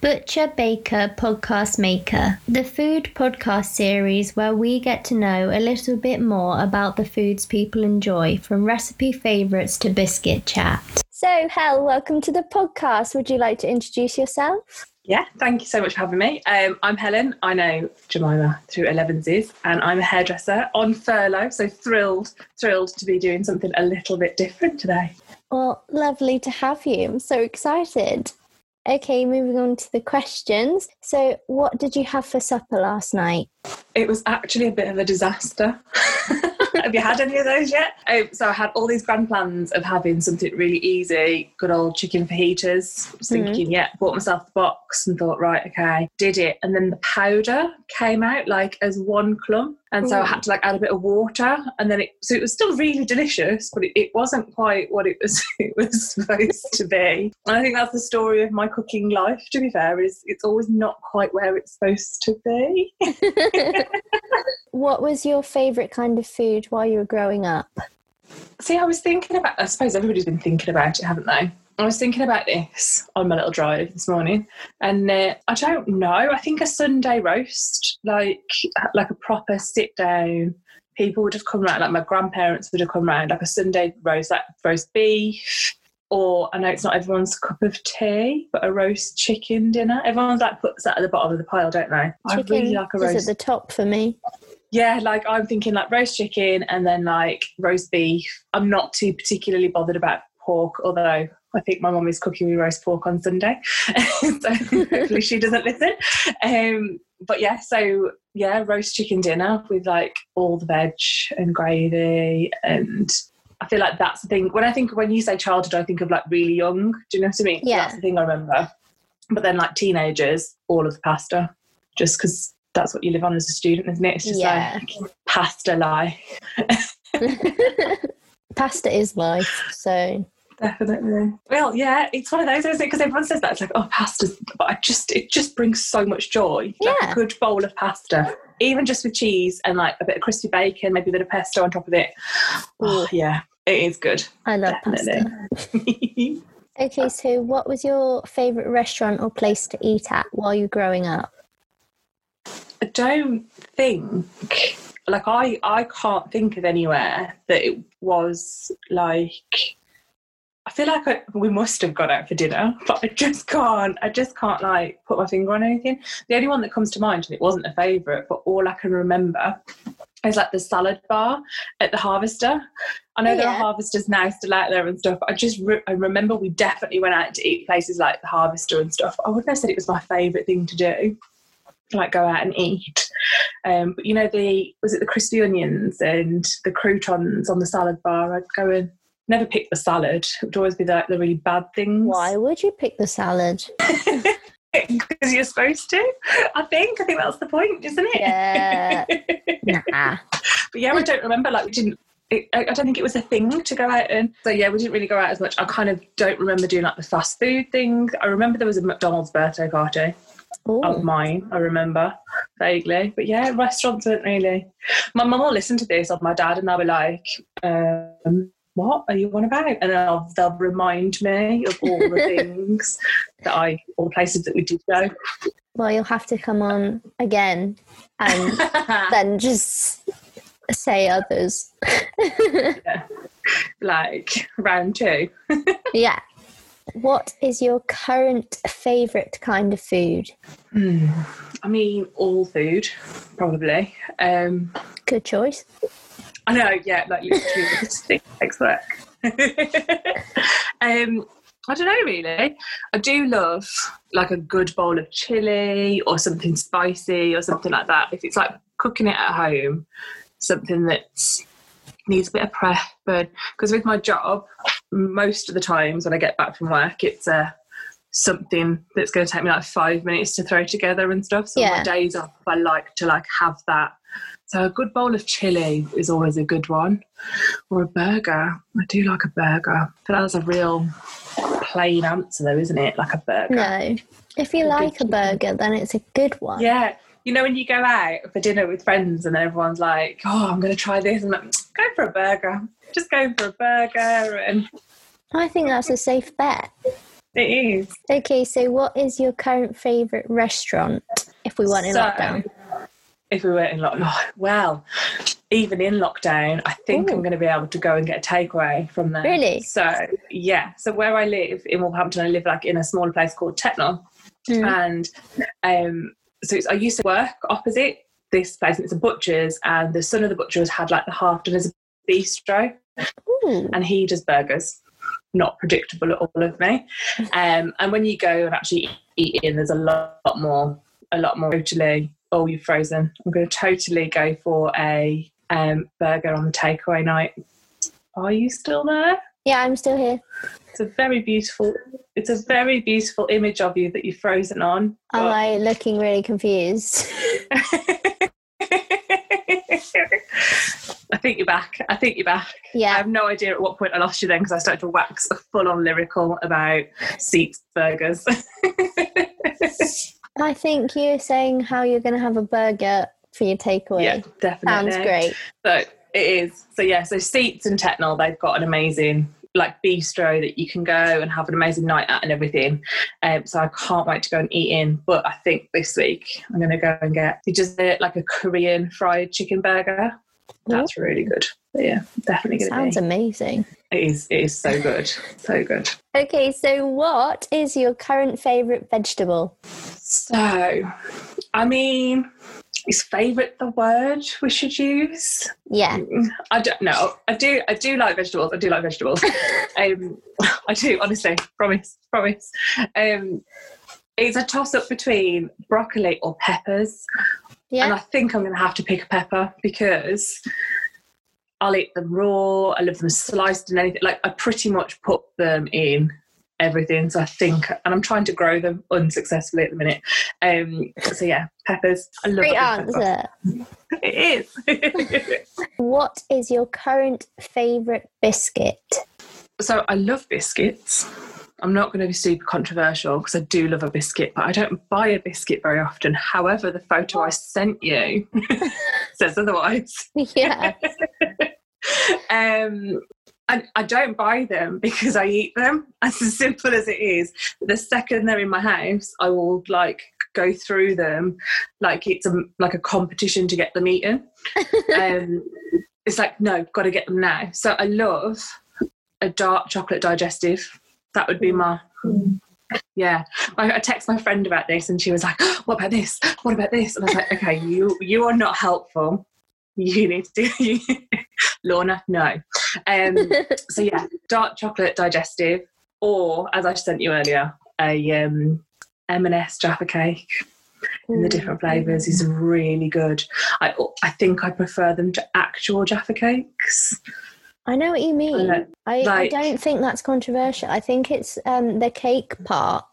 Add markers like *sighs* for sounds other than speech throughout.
Butcher Baker Podcast Maker, the food podcast series where we get to know a little bit more about the foods people enjoy, from recipe favourites to biscuit chat. So, Hel, welcome to the podcast. Would you like to introduce yourself? Yeah, thank you so much for having me. Um, I'm Helen. I know Jemima through Elevenses, and I'm a hairdresser on furlough. So thrilled, thrilled to be doing something a little bit different today. Well, lovely to have you. I'm so excited. Okay, moving on to the questions. So, what did you have for supper last night? It was actually a bit of a disaster. *laughs* have you had any of those yet? Um, so I had all these grand plans of having something really easy, good old chicken fajitas. I was thinking, mm-hmm. yeah, bought myself the box and thought, right, okay, did it. And then the powder came out like as one clump and so Ooh. I mm. had to like add a bit of water, and then it so it was still really delicious, but it, it wasn't quite what it was *laughs* it was supposed to be. And I think that's the story of my cooking life. To be fair, is it's always not quite where it's supposed to be. *laughs* what was your favourite kind of food while you were growing up? See, I was thinking about. I suppose everybody's been thinking about it, haven't they? I was thinking about this on my little drive this morning, and uh, I don't know. I think a Sunday roast, like like a proper sit down. People would have come around, like my grandparents would have come around, like a Sunday roast, like roast beef, or I know it's not everyone's cup of tea, but a roast chicken dinner. Everyone's like puts that at the bottom of the pile, don't they? Chicken I really like a roast. Is at the top for me. Yeah, like I'm thinking like roast chicken and then like roast beef. I'm not too particularly bothered about pork, although I think my mum is cooking me roast pork on Sunday, *laughs* so hopefully she doesn't listen. Um, but yeah, so yeah, roast chicken dinner with like all the veg and gravy, and I feel like that's the thing. When I think when you say childhood, I think of like really young. Do you know what I mean? Yeah, that's the thing I remember. But then like teenagers, all of the pasta, just because that's what you live on as a student, isn't it? It's just yeah. like pasta life. *laughs* *laughs* pasta is life, so Definitely. Well, yeah, it's one of those, isn't it? Because everyone says that it's like, oh, pasta, but I just it just brings so much joy. Yeah. Like a good bowl of pasta, even just with cheese and like a bit of crispy bacon, maybe a bit of pesto on top of it. Oh, yeah, it is good. I love Definitely. pasta. *laughs* okay, so what was your favourite restaurant or place to eat at while you were growing up? I don't think like I I can't think of anywhere that it was like I feel like I, we must have got out for dinner, but I just can't. I just can't like put my finger on anything. The only one that comes to mind, and it wasn't a favourite, but all I can remember is like the salad bar at the Harvester. I know yeah. there are Harvesters now still out there and stuff. I just re- I remember we definitely went out to eat places like the Harvester and stuff. I wouldn't have said it was my favourite thing to do, like go out and eat. Um, but you know the was it the crispy onions and the croutons on the salad bar? I'd go and never pick the salad. It would always be like the really bad things. Why would you pick the salad? *laughs* Because you're supposed to. I think. I think that's the point, isn't it? Yeah. *laughs* nah. But yeah, I don't remember. Like we didn't. It, I don't think it was a thing to go out and so yeah we didn't really go out as much I kind of don't remember doing like the fast food thing I remember there was a McDonald's birthday party Ooh. of mine I remember vaguely but yeah restaurants weren't really my mum will listen to this of my dad and they'll be like um, what are you on about? And they'll, they'll remind me of all the *laughs* things that I, all the places that we did go. Well, you'll have to come on again and *laughs* then just say others. *laughs* yeah. Like round two. yeah. What is your current favourite kind of food? Mm, I mean, all food, probably. Um, Good choice. I know, yeah, like literally takes work. *laughs* um, I don't know really. I do love like a good bowl of chili or something spicy or something like that. If it's like cooking it at home, something that needs a bit of prep. But because with my job, most of the times when I get back from work, it's a uh, something that's going to take me like five minutes to throw together and stuff. So yeah. my days off, I like to like have that so a good bowl of chili is always a good one, or a burger. I do like a burger, but that's a real plain answer, though, isn't it? Like a burger. No, if you a like a burger, then it's a good one. Yeah, you know when you go out for dinner with friends and everyone's like, "Oh, I'm going to try this," and like, go for a burger. Just go for a burger, and I think that's a safe bet. it is. Okay, so what is your current favourite restaurant if we weren't in So, lockdown? If we were in lockdown, well, even in lockdown, I think Ooh. I'm going to be able to go and get a takeaway from there. Really? So yeah. So where I live in Wolverhampton, I live like in a smaller place called Tettenhall, Mm. and um, so it's, I used to work opposite this place, and it's a butcher's, and the son of the butcher has had like the half done as a bistro, Ooh. and he does burgers. Not predictable at all of me. *laughs* Um, and when you go and actually eat in, there's a lot, more, a lot more. Totally. Oh, you're frozen. I'm going to totally go for a um, burger on the takeaway night. Are you still there? Yeah, I'm still here. It's a very beautiful. It's a very beautiful image of you that you're frozen on. Am I looking really confused? *laughs* I think you're back. I think you're back. Yeah. I have no idea at what point I lost you then because I started to wax full on lyrical about seats burgers. *laughs* I think you're saying how you're going to have a burger for your takeaway. yeah, definitely. Sounds great. So it is. So yeah, so Seats and Tettenhall, they've got an amazing like bistro that you can go and have an amazing night at and everything. Um, so I can't wait to go and eat in. But I think this week I'm going to go and get just like a Korean fried chicken burger. That's really good. But yeah, definitely going Sounds to amazing. It is. It is so good. So good. Okay, so what is your current favourite vegetable? So, I mean, is favourite the word we should use? Yeah. I don't know. I do. I do like vegetables. I do like vegetables. *laughs* um, I do honestly. Promise. Promise. Um, it's a toss up between broccoli or peppers, Yeah. and I think I'm going to have to pick a pepper because I'll eat them raw. I love them sliced and anything. Like I pretty much put them in everything. So I think, and I'm trying to grow them unsuccessfully at the minute. Um, so yeah, peppers. I love Great answer. *laughs* It is. *laughs* What is your current favourite biscuit? So I love biscuits. I'm not going to be super controversial because I do love a biscuit, but I don't buy a biscuit very often. However, the photo I sent you *laughs* says otherwise. Yeah. *laughs* Um, I, I don't buy them because I eat them. *laughs* As simple as it is. The second they're in my house, I will like go through them like it's a, like a competition to get them eaten. *laughs* um, it's like no, got to get them now. So I love a dark chocolate digestive. That would be my yeah. I, I text my friend about this, and she was like, *gasps* "What about this? What about this?" And I was like, "Okay, you you are not helpful. *laughs* You need to do *laughs* Lorna, no." Um, *laughs* so yeah, dark chocolate digestive, or as I sent you earlier, a um, M&S Jaffa cake in the different flavours is really good. I I think I prefer them to actual Jaffa cakes. I know what you mean. know. I, I don't think that's controversial. I think it's um, the cake part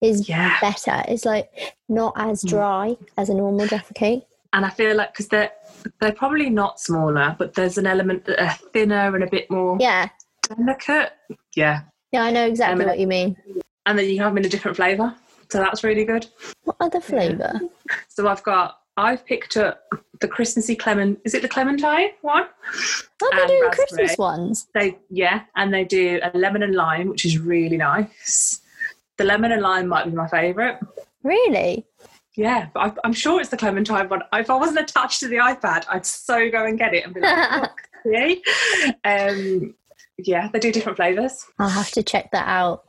is Yeah, better. It's like not as Mm. dry as a normal Jaffa cake. And I feel like because they're they're probably not smaller, but there's an element that are thinner and a bit more Yeah. delicate. Yeah, Yeah, I know exactly Um, what you mean. and then you can have them in a different flavour, so that's really good. What other flavour? *laughs* So I've got I've picked up the Christmassy clement. Is it the clementine one? Oh, they do. Christmas ones. They yeah, and they do a lemon and lime, which is really nice. The lemon and lime might be my favourite. Really? Yeah, but I, I'm sure it's the clementine one. If I wasn't attached to the iPad, I'd so go and get it and be like, *laughs* see? Um, yeah, they do different flavours. I'll have to check that out.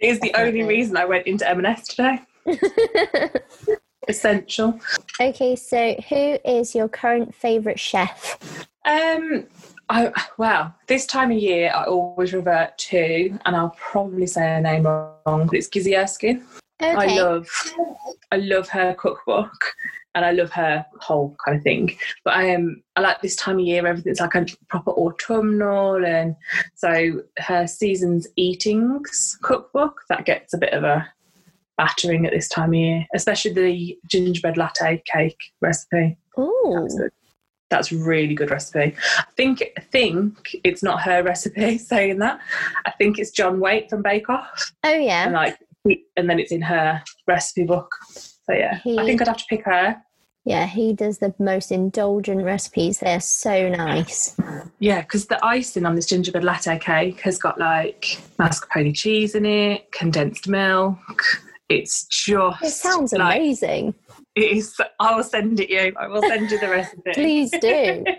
It is the only reason I went into M&S today. *laughs* Essential. okay, so who is your current favourite chef? Um, I, well, this time of year, I always revert to, and I'll probably say her name wrong, but it's Gizzi Erskine. I love, I love her cookbook, and I love her whole kind of thing. But I am, I like this time of year. Everything's like a proper autumnal, and so her seasons eatings cookbook that gets a bit of a battering at this time of year, especially the gingerbread latte cake recipe. Ooh. That's. Really good recipe. I think I think it's not her recipe *laughs* saying that. I think it's John Whaite from Bake Off, Oh and yeah. like, and then it's in her recipe book. So yeah, I think I'd have to pick her. Yeah, he does the most indulgent recipes. They're so nice. Yeah, because the icing on this gingerbread latte cake has got like mascarpone cheese in it, condensed milk. It's just. It sounds like, amazing. It is. I will send it you. I will send you the recipe. Please do. *laughs*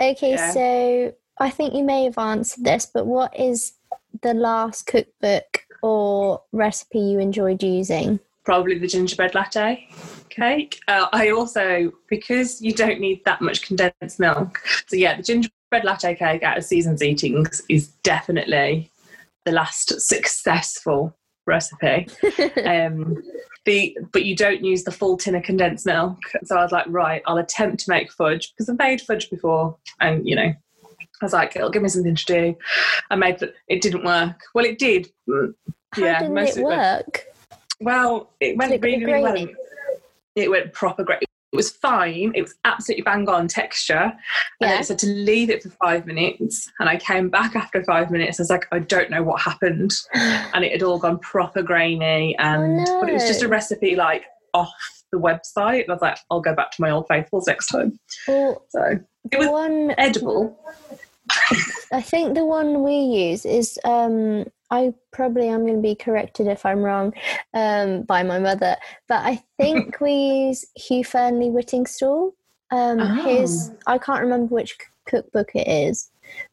Okay, Yeah. so I think you may have answered this, but what is the last cookbook or recipe you enjoyed using? Probably the gingerbread latte cake. Uh, I also, because you don't need that much condensed milk. So, yeah, the gingerbread latte cake out of Seasons Eatings is definitely the last successful recipe. *laughs* um, the but you don't use the full tin of condensed milk. So I was like, right, I'll attempt to make fudge because I've made fudge before, and you know, I was like, it'll give me something to do. I made it. It didn't work. Well, it did. How yeah, didn't it of it went- work? Well, it went it really, really well. It went proper great. It was fine. It was absolutely bang on texture. And Yeah. it said to leave it for five minutes. And I came back *laughs* after five minutes. I was like, I don't know what happened. *sighs* And it had all gone proper grainy. And but it was just a Oh, recipe like off the website. And I was like, I'll go back to my old faithfuls next time. Well, So it was one edible. I think the one we use is um I probably am going to be corrected if I'm wrong um by my mother, but I think *laughs* we use Hugh Fearnley-Whittingstall. Um his Oh. I can't remember which cookbook it is,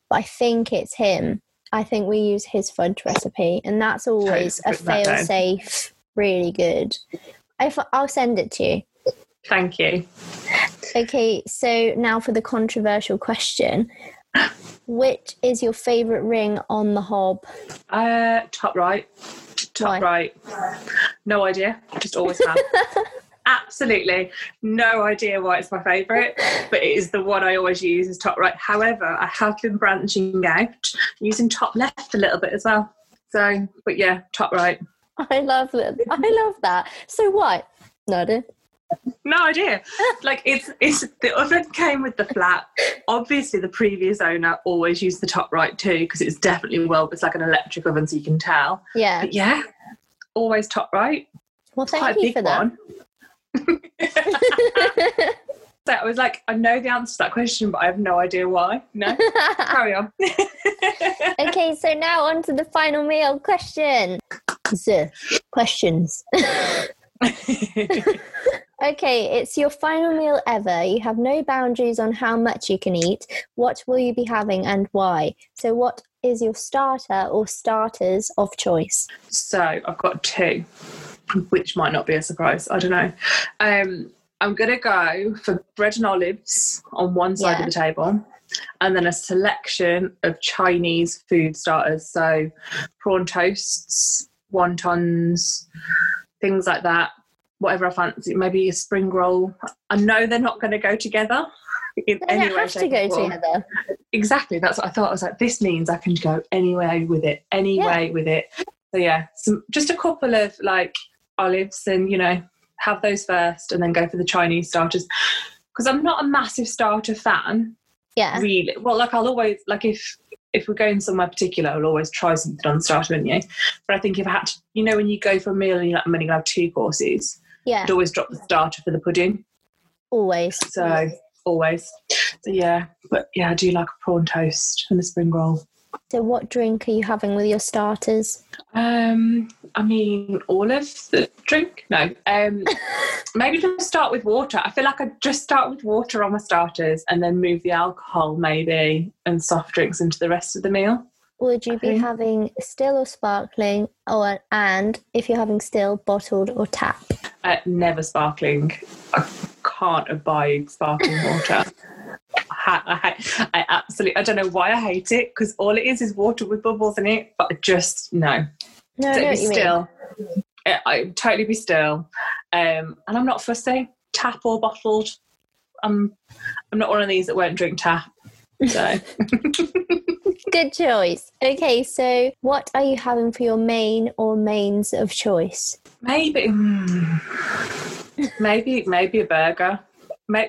but I think it's him. I think we use his fudge recipe and that's always a fail-safe. really good. I I'll send it to you. Thank you. Okay, so now for the controversial question. Which is your favourite ring on the hob? Uh, top right. Top Why? right. No idea. Just always have. *laughs* Absolutely no idea why it's my favourite, but it is the one I always use as top right. However, I have been branching out using top left a little bit as well. So, but yeah, top right. I love it. I love that. So what? No, I did. No idea. Like it's it's the oven came with the flat. Obviously, the previous owner always used the top right too because it's definitely well. It's like an electric oven, so you can tell. Yeah. But yeah, always top right. Well, Quite thank a you for that. *laughs* So I was like, I know the answer to that question, but I have no idea why. No, carry on. *laughs* okay, so now on to the final meal question. Questions. *laughs* Okay, it's your final meal ever. You have no boundaries on how much you can eat. What will you be having and why? So, what is your starter or starters of choice? so I've got two, which might not be a surprise. I don't know. Um, I'm gonna go for bread and olives on one side Yeah. of the table, and then a selection of Chinese food starters. So prawn toasts, wontons, things like that. Whatever I fancy, maybe a spring roll. I know they're not going to go together. In They any don't way, have to go form. together. exactly that's what i thought i was like this means i can go anywhere with it any Yeah. way with it so yeah some, just a couple of like olives and you know have those first and then go for the chinese starters because i'm not a massive starter fan Yeah. really well like i'll always like if if we're going somewhere particular i'll always try something on the starter menu but i think if i had to you know when you go for a meal and you're like i'm only gonna have two courses Yeah. i'd always drop the starter for the pudding Always. so always so yeah but yeah i do like a prawn toast and a spring roll So, what drink are you having with your starters? Um, I mean, all of the drink? No. Um, *laughs* maybe just start with water. I feel like I'd just start with water on my starters and then move the alcohol, maybe, and soft drinks into the rest of the meal. Would you be Okay. having still or sparkling, or and if you're having still, bottled or tap? Uh, never sparkling. I can't abide sparkling water. I, I, I absolutely, I don't know why I hate it because all it is is water with bubbles in it, but I just, no. No, know be mean. still. I totally be still. Um, and I'm not fussy, tap or bottled. I'm I'm not one of these that won't drink tap. So *laughs* Good choice. Okay, so what are you having for your main or mains of choice? maybe mm, maybe maybe a burger.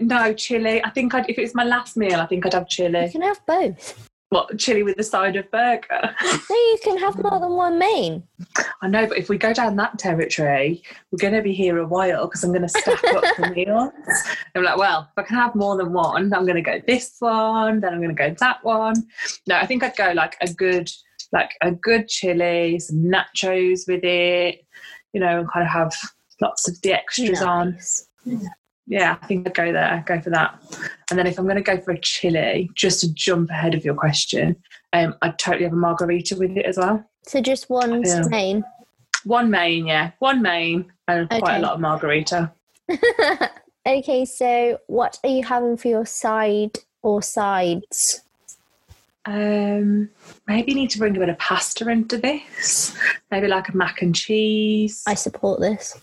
No chili. I think I'd, if it was my last meal, I think I'd have chili. You can have both. What chili with the side of burger? No, you can have more than one main. I know, but if we go down that territory, we're going to be here a while because I'm going to stack up the meals. *laughs* I'm like, well, if I can have more than one, I'm going to go this one, then I'm going to go that one. No, I think I'd go like a good, like a good chili, some nachos with it, you know, and kind of have lots of the extras on. Yeah, I think I'd go there, go for that. And then if I'm going to go for a chili, just to jump ahead of your question, um, I'd totally have a margarita with it as well. So just one Yeah. main. One main, yeah, one main, and quite a lot of margarita. *laughs* okay, so what are you having for your side or sides? Um, maybe need to bring a bit of pasta into this. Maybe like a mac and cheese. I support this.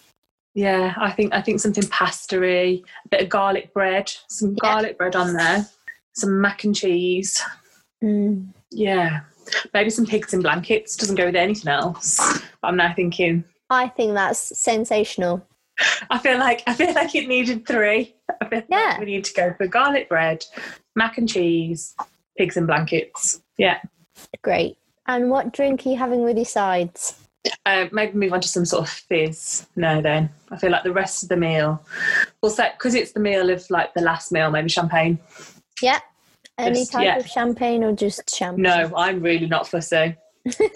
Yeah, I think I think something pastery, a bit of garlic bread, some Yeah. garlic bread on there, some mac and cheese. Mm. Yeah, maybe some pigs in blankets. Doesn't go with anything else. But I'm now thinking. I think that's sensational. I feel like I feel like it needed three. I feel Yeah. like we need to go for garlic bread, mac and cheese, pigs in blankets. Yeah. Great. And what drink are you having with your sides? Uh, maybe move on to some sort of fizz. No, then I feel like the rest of the meal, we'll because it's the meal of like the last meal, maybe champagne. Yeah. Any Just- type yeah. of champagne or just champagne? No, I'm really not fussy.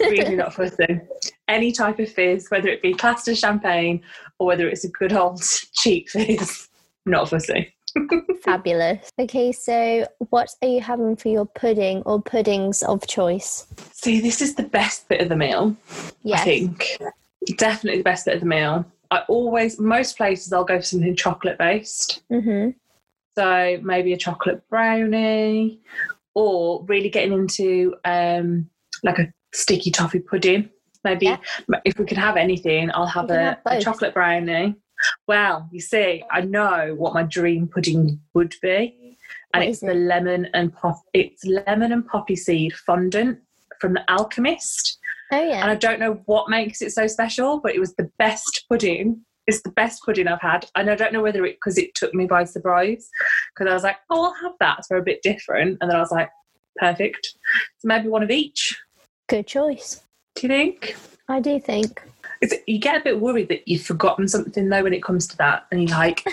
really not *laughs* fussy. Any type of fizz, whether it be as champagne or whether it's a good old *laughs* cheap fizz, not fussy. Fabulous. Okay, so what are you having for your pudding or puddings of choice? See, this is the best bit of the meal. Yeah. I think definitely the best bit of the meal. I always, most places, I'll go for something chocolate based. Mm-hmm. So maybe a chocolate brownie, or really getting into um, like a sticky toffee pudding. Maybe Yeah. if we could have anything, I'll have, a, have a chocolate brownie. Well, you see, I know what my dream pudding would be, and What it's the it? lemon and pop. It's lemon and poppy seed fondant from the Alchemist. Oh yeah. And. I don't know what makes it so special, but it was the best pudding. It's the best pudding I've had. And I don't know whether it because it took me by surprise. Because I was like, oh, I'll have that. So a bit different. And then I was like, perfect. So maybe one of each. Good choice. Do you think? I do think. You get a bit worried that you've forgotten something though when it comes to that. And you're like,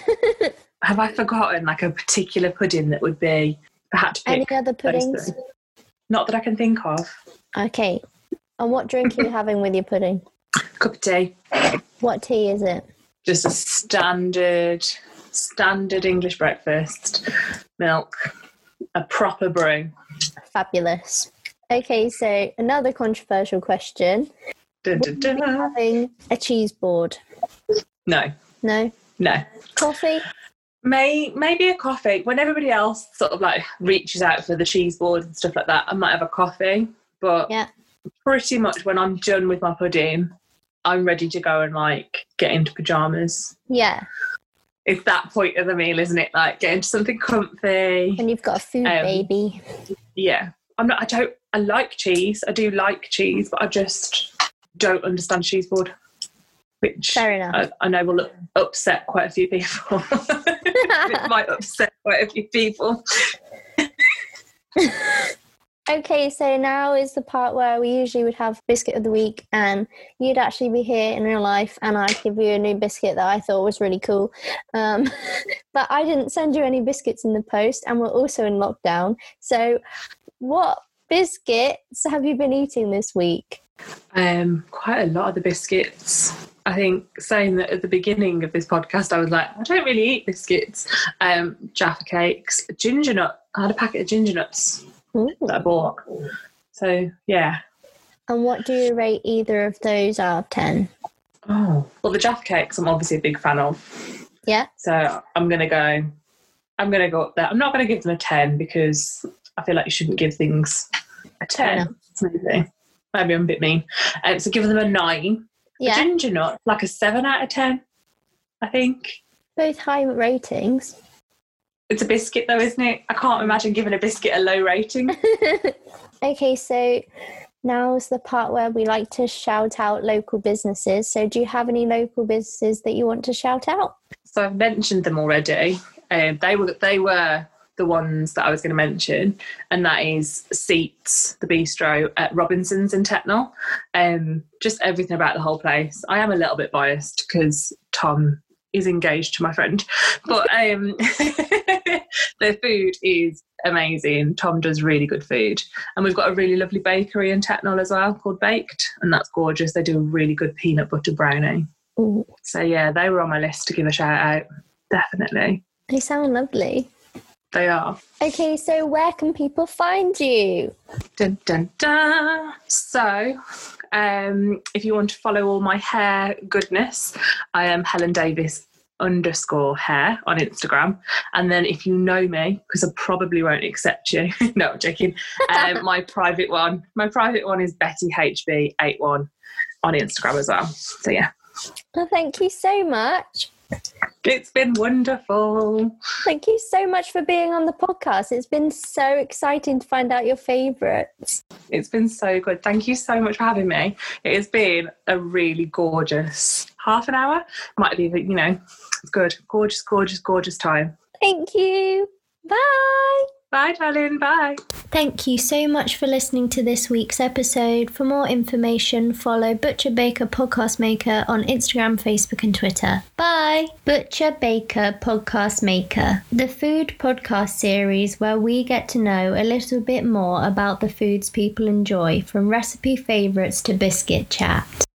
*laughs* have I forgotten like a particular pudding that would be, if I had to Any other puddings? Not that I can think of. Okay. And what drink are you having with your pudding? Cup of tea. What tea is it? just a standard standard english breakfast milk a proper brew Fabulous. Okay, so another controversial question. Dun, dun, Would you be dun. having a cheese board? no No. no Coffee? May, maybe a coffee when everybody else sort of like reaches out for the cheese board and stuff like that i might have a coffee but Yeah. pretty much when i'm done with my pudding i'm ready to go and like get into pajamas Yeah. it's that point of the meal isn't it like get into something comfy And you've got a food Um, baby. yeah i'm not i don't i like cheese i do like cheese but i just don't understand cheese board which Fair enough. I, I know will upset quite a few people *laughs* it might upset quite a few people *laughs* Okay, so now is the part where we usually would have biscuit of the week, and you'd actually be here in real life, and I'd give you a new biscuit that I thought was really cool. Um, *laughs* but I didn't send you any biscuits in the post, and we're also in lockdown. So, what biscuits have you been eating this week? Um quite a lot of the biscuits i think saying that at the beginning of this podcast i was like i don't really eat biscuits um jaffa cakes ginger nut i had a packet of ginger nuts Ooh. that i bought so yeah And what do you rate either of those out of 10? Oh, well, the Jaffa cakes I'm obviously a big fan of. Yeah. So I'm going to go, I'm to go up there. I'm not going to give them a 10 because I feel like you shouldn't give things a 10. Maybe. Maybe I'm a bit mean. Um, so give them a 9. Yeah, A ginger nut, like a 7 out of 10, I think. both high ratings. It's a biscuit though, isn't it? I can't imagine giving a biscuit a low rating. *laughs* okay, so now's the part where we like to shout out local businesses. So, do you have any local businesses that you want to shout out? so I've mentioned them already. Um, they were they were the ones that I was going to mention, and that is Seats, the bistro at Robinson's in Tettenhall. Um, just everything about the whole place. I am a little bit biased because Tom is engaged to my friend, but um, *laughs* the food is amazing. Tom does really good food, and we've got a really lovely bakery in Tettenhall as well called Baked, and that's gorgeous. They do a really good peanut butter brownie. Ooh, So yeah, they were on my list to give a shout out. Definitely, they sound lovely. They are. Okay, so where can people find you? Dun, dun, dun. So, um, if you want to follow all my hair goodness, I am Helen Davis underscore hair on Instagram. And then if you know me, because I probably won't accept you, *laughs* no, I'm joking. Um, my *laughs* private one, my private one is Betty HB81 on Instagram as well. So yeah, Well, thank you so much. It's been wonderful. Thank you so much for being on the podcast. It's been so exciting to find out your favourites. It's been so good. Thank you so much for having me. It has been a really gorgeous half an hour. Might be, you know, it's good. Gorgeous, gorgeous, gorgeous time. Thank you. Bye. Bye, darling. Bye. Thank you so much for listening to this week's episode. For more information, follow Butcher Baker Podcast Maker on Instagram, Facebook, and Twitter. Bye! Butcher Baker Podcast Maker, the food podcast series where we get to know a little bit more about the foods people enjoy, from recipe favourites to biscuit chat.